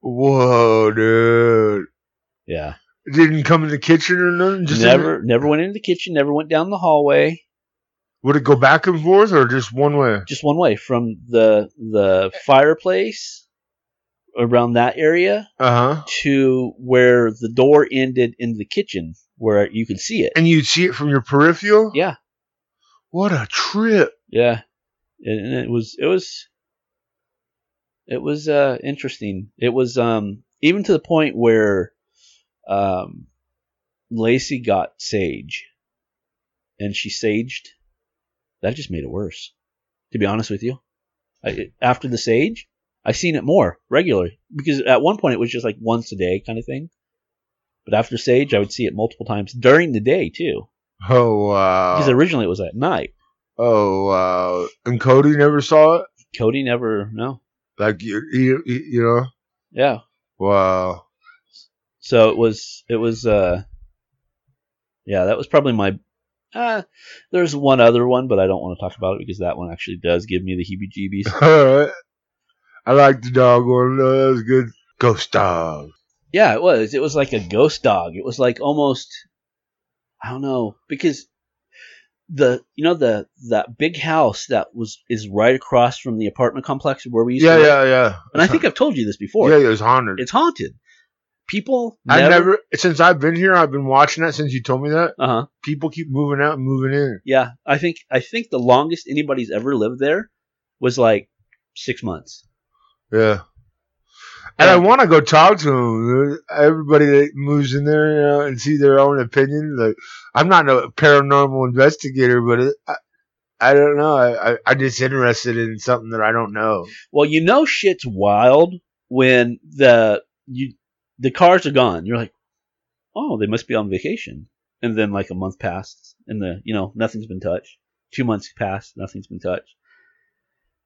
Whoa, dude. Yeah. It didn't come in the kitchen or nothing. Just never never went into the kitchen, never went down the hallway. Would it go back and forth or just one way? Just one way from the the fireplace around that area Uh huh. to where the door ended in the kitchen where you could see it. And you'd see it from your peripheral. Yeah. What a trip. Yeah, and it was it was it was uh, interesting. It was um, even to the point where um, Lacey got sage, and she saged. That just made it worse. To be honest with you, I, after the sage, I seen it more regularly because at one point it was just like once a day kind of thing. But after sage, I would see it multiple times during the day too. Oh wow. Because originally it was at night. Oh wow. And Cody never saw it. Cody never no. Like you, you, you know. Yeah. Wow. So it was it was uh yeah, that was probably my uh there's one other one, but I don't want to talk about it because that one actually does give me the heebie jeebies. *laughs* All right. I like the dog one. No, that was good. Ghost dog. yeah, it was. It was like a ghost dog. It was like almost I don't know, because the you know the that big house that was is right across from the apartment complex where we used Yeah, to live. yeah, yeah. And I think I've told you this before. yeah, it was haunted. It's haunted. People I never, never since I've been here. I've been watching that since you told me that. uh-huh. People keep moving out and moving in. Yeah, I think I think the longest anybody's ever lived there was like six months. Yeah. And I want to go talk to them. Everybody that moves in there, you know, and see their own opinion. Like, I'm not a paranormal investigator, but it, I, I don't know. I, I, I'm just interested in something that I don't know. Well, you know shit's wild when the you the cars are gone. You're like, oh, they must be on vacation. And then like a month passed, and the you know nothing's been touched. Two months passed, nothing's been touched.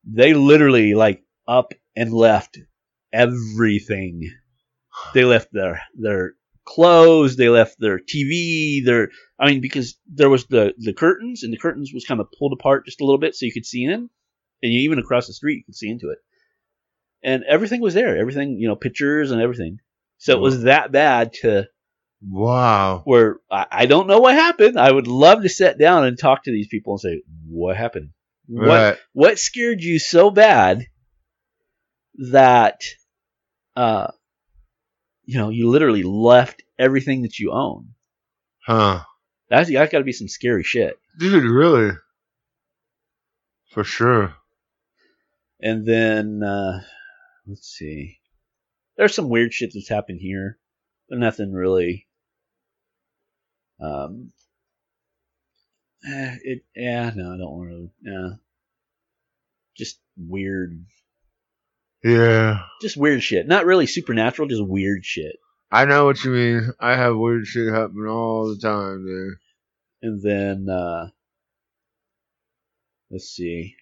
They literally like up and left everything. They left their their clothes, they left their TV, their I mean because there was the the curtains and the curtains was kind of pulled apart just a little bit so you could see in, and you, even across the street you could see into it. And everything was there, everything you know, pictures and everything. So it was that bad to Wow. where I, I don't know what happened. I would love to sit down and talk to these people and say, what happened? What Right. what scared you so bad that uh you know you literally left everything that you own Huh. that's that's got to be some scary shit Dude, really? For sure. and then uh let's see there's some weird shit that's happened here but nothing really um eh, it yeah no i don't want to yeah just weird Yeah. just weird shit. Not really supernatural, just weird shit. I know what you mean. I have weird shit happen all the time, dude. And then uh let's see.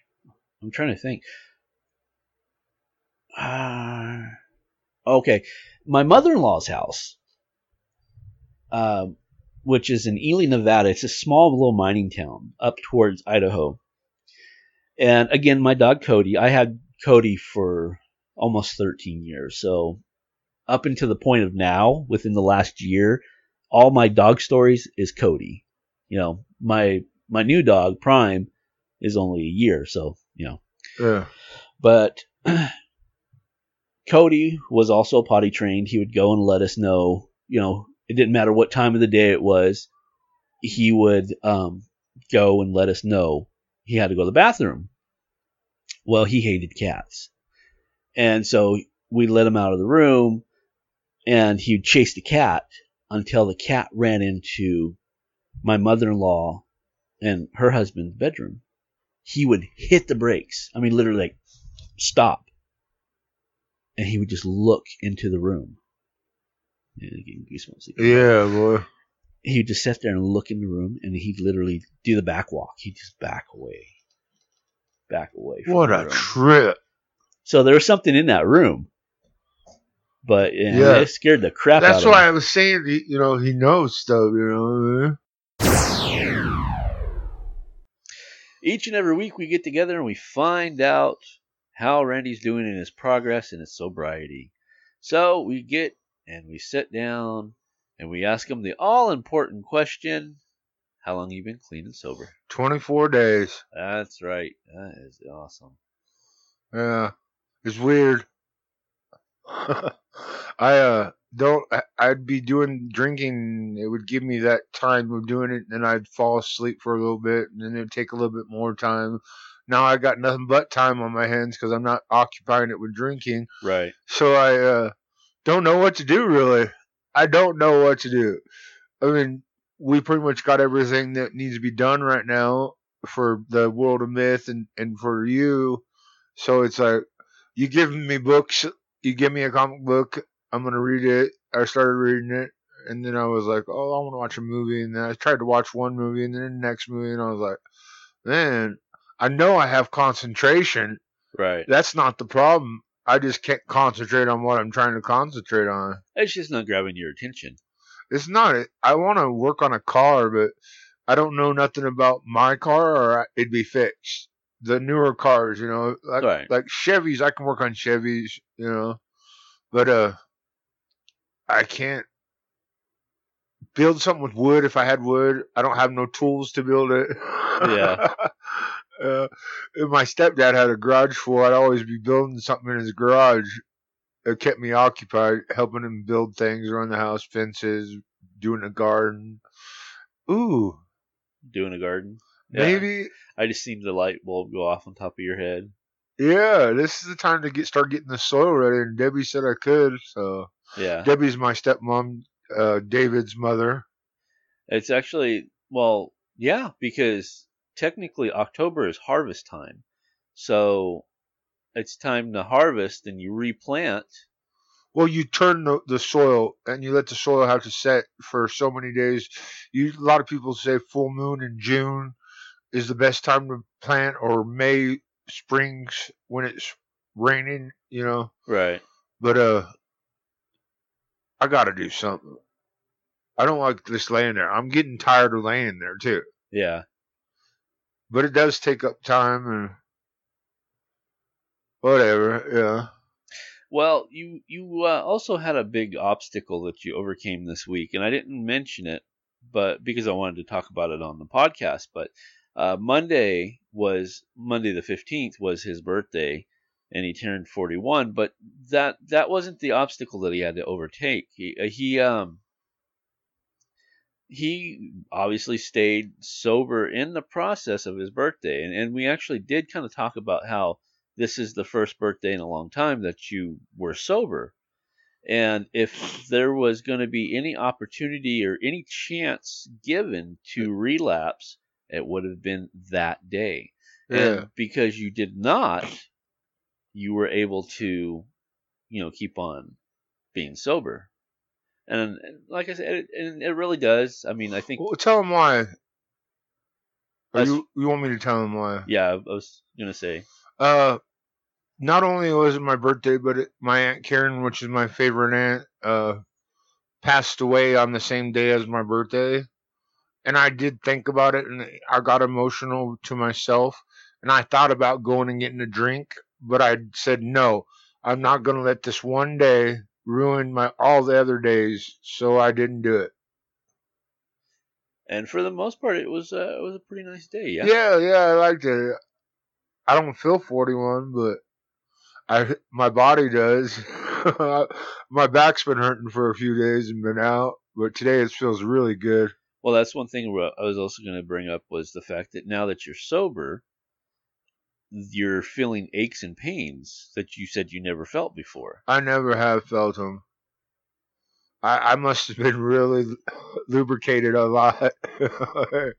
I'm trying to think. Uh, okay. My mother-in-law's house um which is in Ely, Nevada. It's a small little mining town up towards Idaho. And again, my dog Cody, I had Cody for almost 13 years. So up until the point of now, within the last year, all my dog stories is Cody. You know, my my new dog Prime is only a year, so you know. Yeah. But *clears throat* Cody was also potty trained. He would go and let us know. You know, it didn't matter what time of the day it was. He would um, go and let us know he had to go to the bathroom. Well, he hated cats, and so we let him out of the room, and he'd chase the cat until the cat ran into my mother-in-law and her husband's bedroom. he would hit the brakes. I mean, literally, like, stop. And he would just look into the room. Yeah, getting goosebumps. again. Yeah, boy. He'd just sit there and look in the room, and he'd literally do the back walk. He'd just back away, back away. From What a room. trip. So there was something in that room, but yeah, Yeah. it scared the crap That's out why I was saying, he- you know, he knows stuff, you know. what I mean? him. Each and every week we get together and we find out how Randy's doing in his progress and his sobriety. So we get and we sit down and we ask him the all-important question: How long you been clean and sober? 24 days. That's right. That is awesome. Yeah, it's weird. *laughs* I uh don't. I- I'd be doing drinking. It would give me that time of doing it, and then I'd fall asleep for a little bit, and then it'd take a little bit more time. Now I got nothing but time on my hands because I'm not occupying it with drinking. Right. So I uh, don't know what to do really. I don't know what to do. I mean, we pretty much got everything that needs to be done right now for the world of myth and and for you. So it's like you give me books, you give me a comic book, I'm gonna read it. I started reading it, and then I was like, oh, I want to watch a movie, and then I tried to watch one movie, and then the next movie, and I was like, man, I know I have concentration. Right. That's not the problem. I just can't concentrate on what I'm trying to concentrate on. It's just not grabbing your attention. It's not. I want to work on a car, but I don't know nothing about my car, or it'd be fixed. The newer cars, you know, like Right. like Chevys, I can work on Chevys, you know, but uh, I can't build something with wood. If I had wood, I don't have no tools to build it. Yeah. *laughs* uh, if my stepdad had a garage full, I'd always be building something in his garage. It kept me occupied, helping him build things around the house, fences, doing a garden. Ooh, Doing a garden. Yeah. maybe. I just seen the light bulb go off on top of your head. Yeah, this is the time to get start getting the soil ready. And Debbie said I could, so Yeah. Debbie's my stepmom, uh, David's mother. It's actually well, yeah, because technically October is harvest time. So it's time to harvest and you replant. Well, you turn the, the soil and you let the soil have to set for so many days. You a lot of people say full moon in June is the best time to plant, or May, springs when it's raining. You know, Right. but uh, I got to do something. I don't like just laying there. I'm getting tired of laying there too. Yeah. But it does take up time and whatever. Yeah. Well, you you uh, also had a big obstacle that you overcame this week, and I didn't mention it, but because I wanted to talk about it on the podcast. But uh, Monday was Monday the fifteenth was his birthday, and he turned forty one. But that that wasn't the obstacle that he had to overtake. He uh, he um he obviously stayed sober in the process of his birthday, and and we actually did kind of talk about how this is the first birthday in a long time that you were sober. And if there was going to be any opportunity or any chance given to relapse, it would have been that day. Yeah. And because you did not, you were able to, you know, keep on being sober. And, and like I said, it, and it really does. I mean, I think, Well, tell him why. You, you want me to tell him why? yeah, I was going to say, Uh, not only was it my birthday, but it, my aunt Karen, which is my favorite aunt, uh, passed away on the same day as my birthday, and I did think about it, and I got emotional to myself, and I thought about going and getting a drink, but I said no, I'm not gonna let this one day ruin my all the other days, so I didn't do it. and for the most part, it was uh, it was a pretty nice day. Yeah. Yeah, yeah, I liked it. I don't feel 41, but I my body does. *laughs* my back's been hurting for a few days and been out, but today it feels really good. Well, that's one thing I was also going to bring up was the fact that now that you're sober, you're feeling aches and pains that you said you never felt before. I never have felt them. I, I must have been really *coughs* lubricated a lot. *laughs*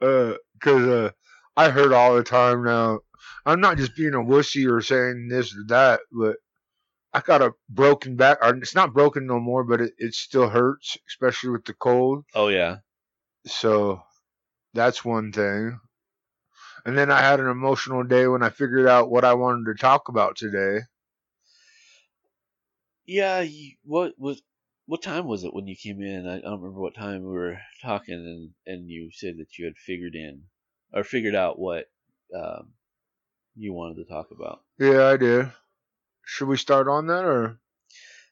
Because uh, I hurt all the time now. I'm not just being a wussy or saying this or that, but I got a broken back. Or it's not broken no more, but it, it still hurts, especially with the cold. Oh yeah. So that's one thing. And then I had an emotional day when I figured out what I wanted to talk about today. Yeah. You, what was what time was it when you came in? I, I don't remember what time we were talking, and and you said that you had figured in or figured out what um, you wanted to talk about. Yeah, I did. Should we start on that or?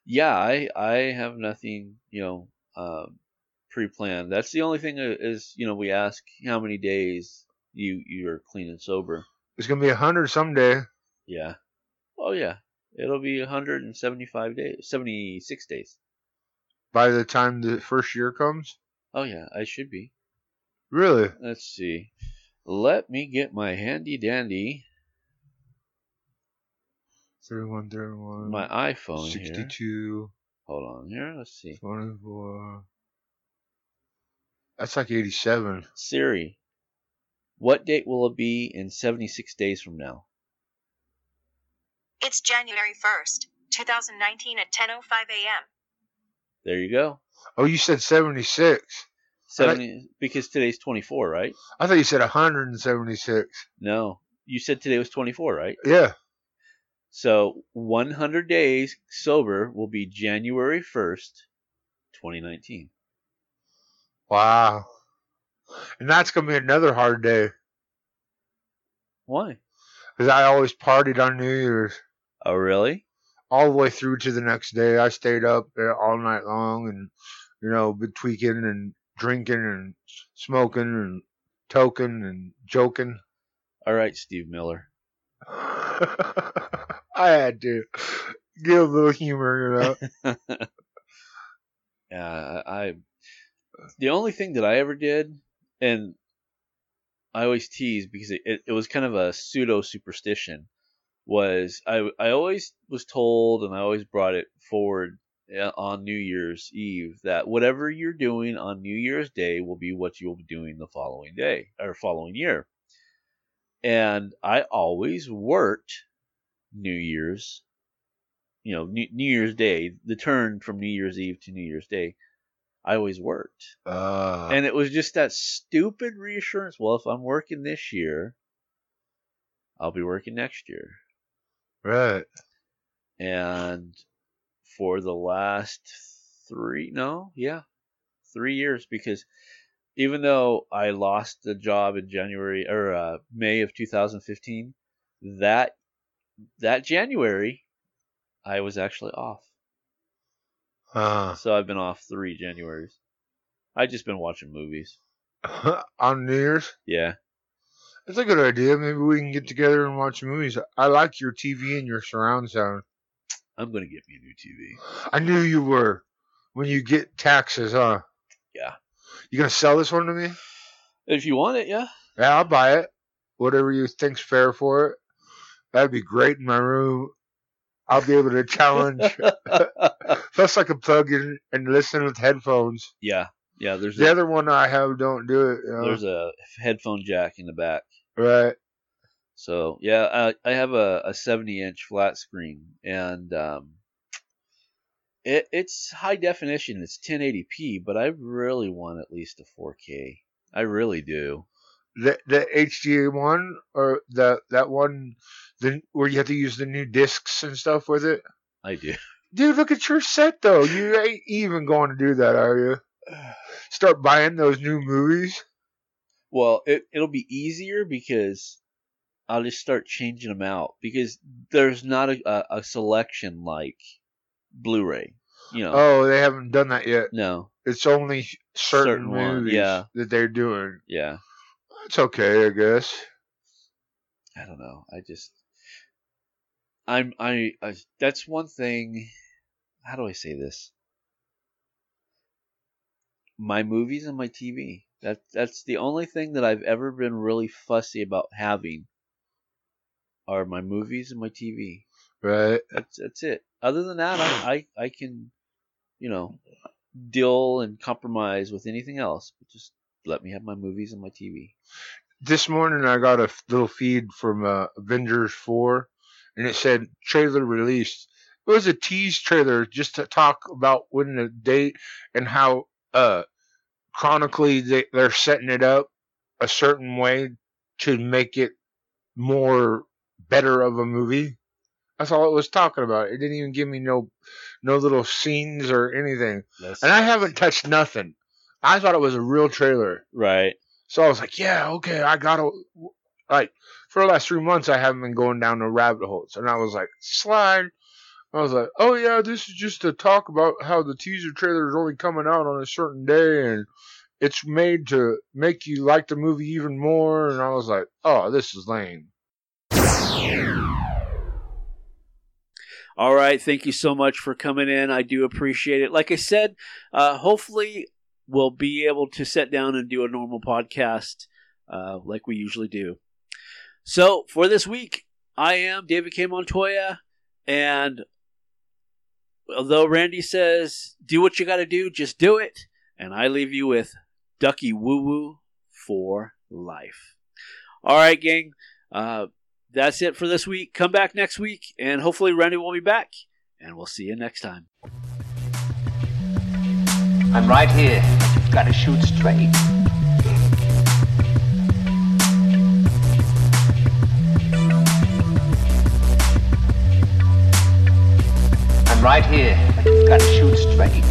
Yeah, I I have nothing, you know, um, pre-planned. That's the only thing uh, is, you know, we ask how many days you you're clean and sober. It's gonna be a hundred someday. Yeah. Oh yeah. It'll be 175 days, 76 days. By the time the first year comes. Oh yeah, I should be. Really? Let's see. Let me get my handy dandy, 31, 31. my iPhone here. 62, Hold on here. Let's see. 24. That's like 87. Siri, what date will it be in 76 days from now? It's January 1st, 2019 at 10:05 a.m. There you go. Oh, you said 76. 70 because today's 24, right? I thought you said 176. No. You said today was 24, right? Yeah. So 100 days sober will be January 1st, 2019. Wow. And that's going to be another hard day Why? because I always partied on New Year's Oh, really? all the way through to the next day. I stayed up all night long and, you know, been tweaking and drinking and smoking and toking and joking. All right, Steve Miller. *laughs* I had to *sighs* give a little humor, you know. *laughs* Yeah, I the only thing that I ever did, and I always tease because it, it, it was kind of a pseudo superstition, was I I always was told and I always brought it forward uh, on New Year's Eve that whatever you're doing on New Year's Day will be what you'll be doing the following day or following year. And I always worked New Year's, you know, New, New Year's Day, the turn from New Year's Eve to New Year's Day. I always worked. Uh, And it was just that stupid reassurance. Well, if I'm working this year, I'll be working next year. right. And for the last three, no, yeah, three years, because even though I lost the job in January or uh, May of 2015, that that January, I was actually off. Uh, So I've been off three Januaries. I've just been watching movies. *laughs* on New Year's? Yeah. That's a good idea. Maybe we can get together and watch movies. I like your TV and your surround sound. I'm gonna get me a new TV. I knew you were. When you get taxes, huh? Yeah. You gonna sell this one to me? If you want it, yeah. Yeah, I'll buy it. Whatever you think's fair for it. That'd be great in my room. I'll be able to challenge. *laughs* Plus, I can plug in and listen with headphones. yeah, yeah. There's The a, other one I have don't do it. You know? there's a headphone jack in the back. right. So yeah, I, I have a, a 70 inch flat screen, and um, it it's high definition. It's 1080p, but I really want at least a 4K. I really do. The the HDA one or the that one, the where you have to use the new discs and stuff with it. I do. *laughs* Dude, look at your set though. You ain't even going to do that, are you? *sighs* Start buying those new movies. Well, it it'll be easier because I'll just start changing them out because there's not a, a, a selection like Blu-ray. You know, Oh, they haven't done that yet. no, It's only certain, Certain one, movies yeah. that they're doing. yeah. It's okay, I guess. I don't know. I just I'm I, I that's one thing how do I say this? My movies and my TV. That that's the only thing that I've ever been really fussy about having are my movies and my TV. Right. That's that's it. Other than that, I I, I can you know deal and compromise with anything else, but just let me have my movies and my TV. this morning I got a little feed from uh, Avengers 4 and it said trailer released. It was a tease trailer just to talk about when the date and how uh chronically they, they're setting it up a certain way to make it more better of a movie. That's all it was talking about. It didn't even give me no no little scenes or anything. And I haven't touched nothing. I thought it was a real trailer. right. So I was like, yeah, okay, I gotta like for the last three months I haven't been going down the rabbit holes. And I was like, slide. I was like, oh yeah, this is just to talk about how the teaser trailer is only coming out on a certain day and it's made to make you like the movie even more. And I was like, oh, this is lame. All right, thank you so much for coming in. I do appreciate it. Like I said, uh, hopefully we'll be able to sit down and do a normal podcast uh, like we usually do. So for this week, I am David K. Montoya, and although Randy says do what you got to do, just do it, and I leave you with Ducky Woo Woo for life. All right, gang. Uh, that's it for this week. Come back next week, and hopefully Randy will be back, and we'll see you next time. I'm right here. You've got to shoot straight. Right here. You've got to shoot straight.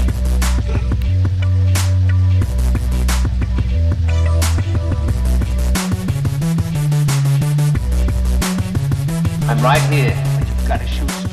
I'm right here. You've got to shoot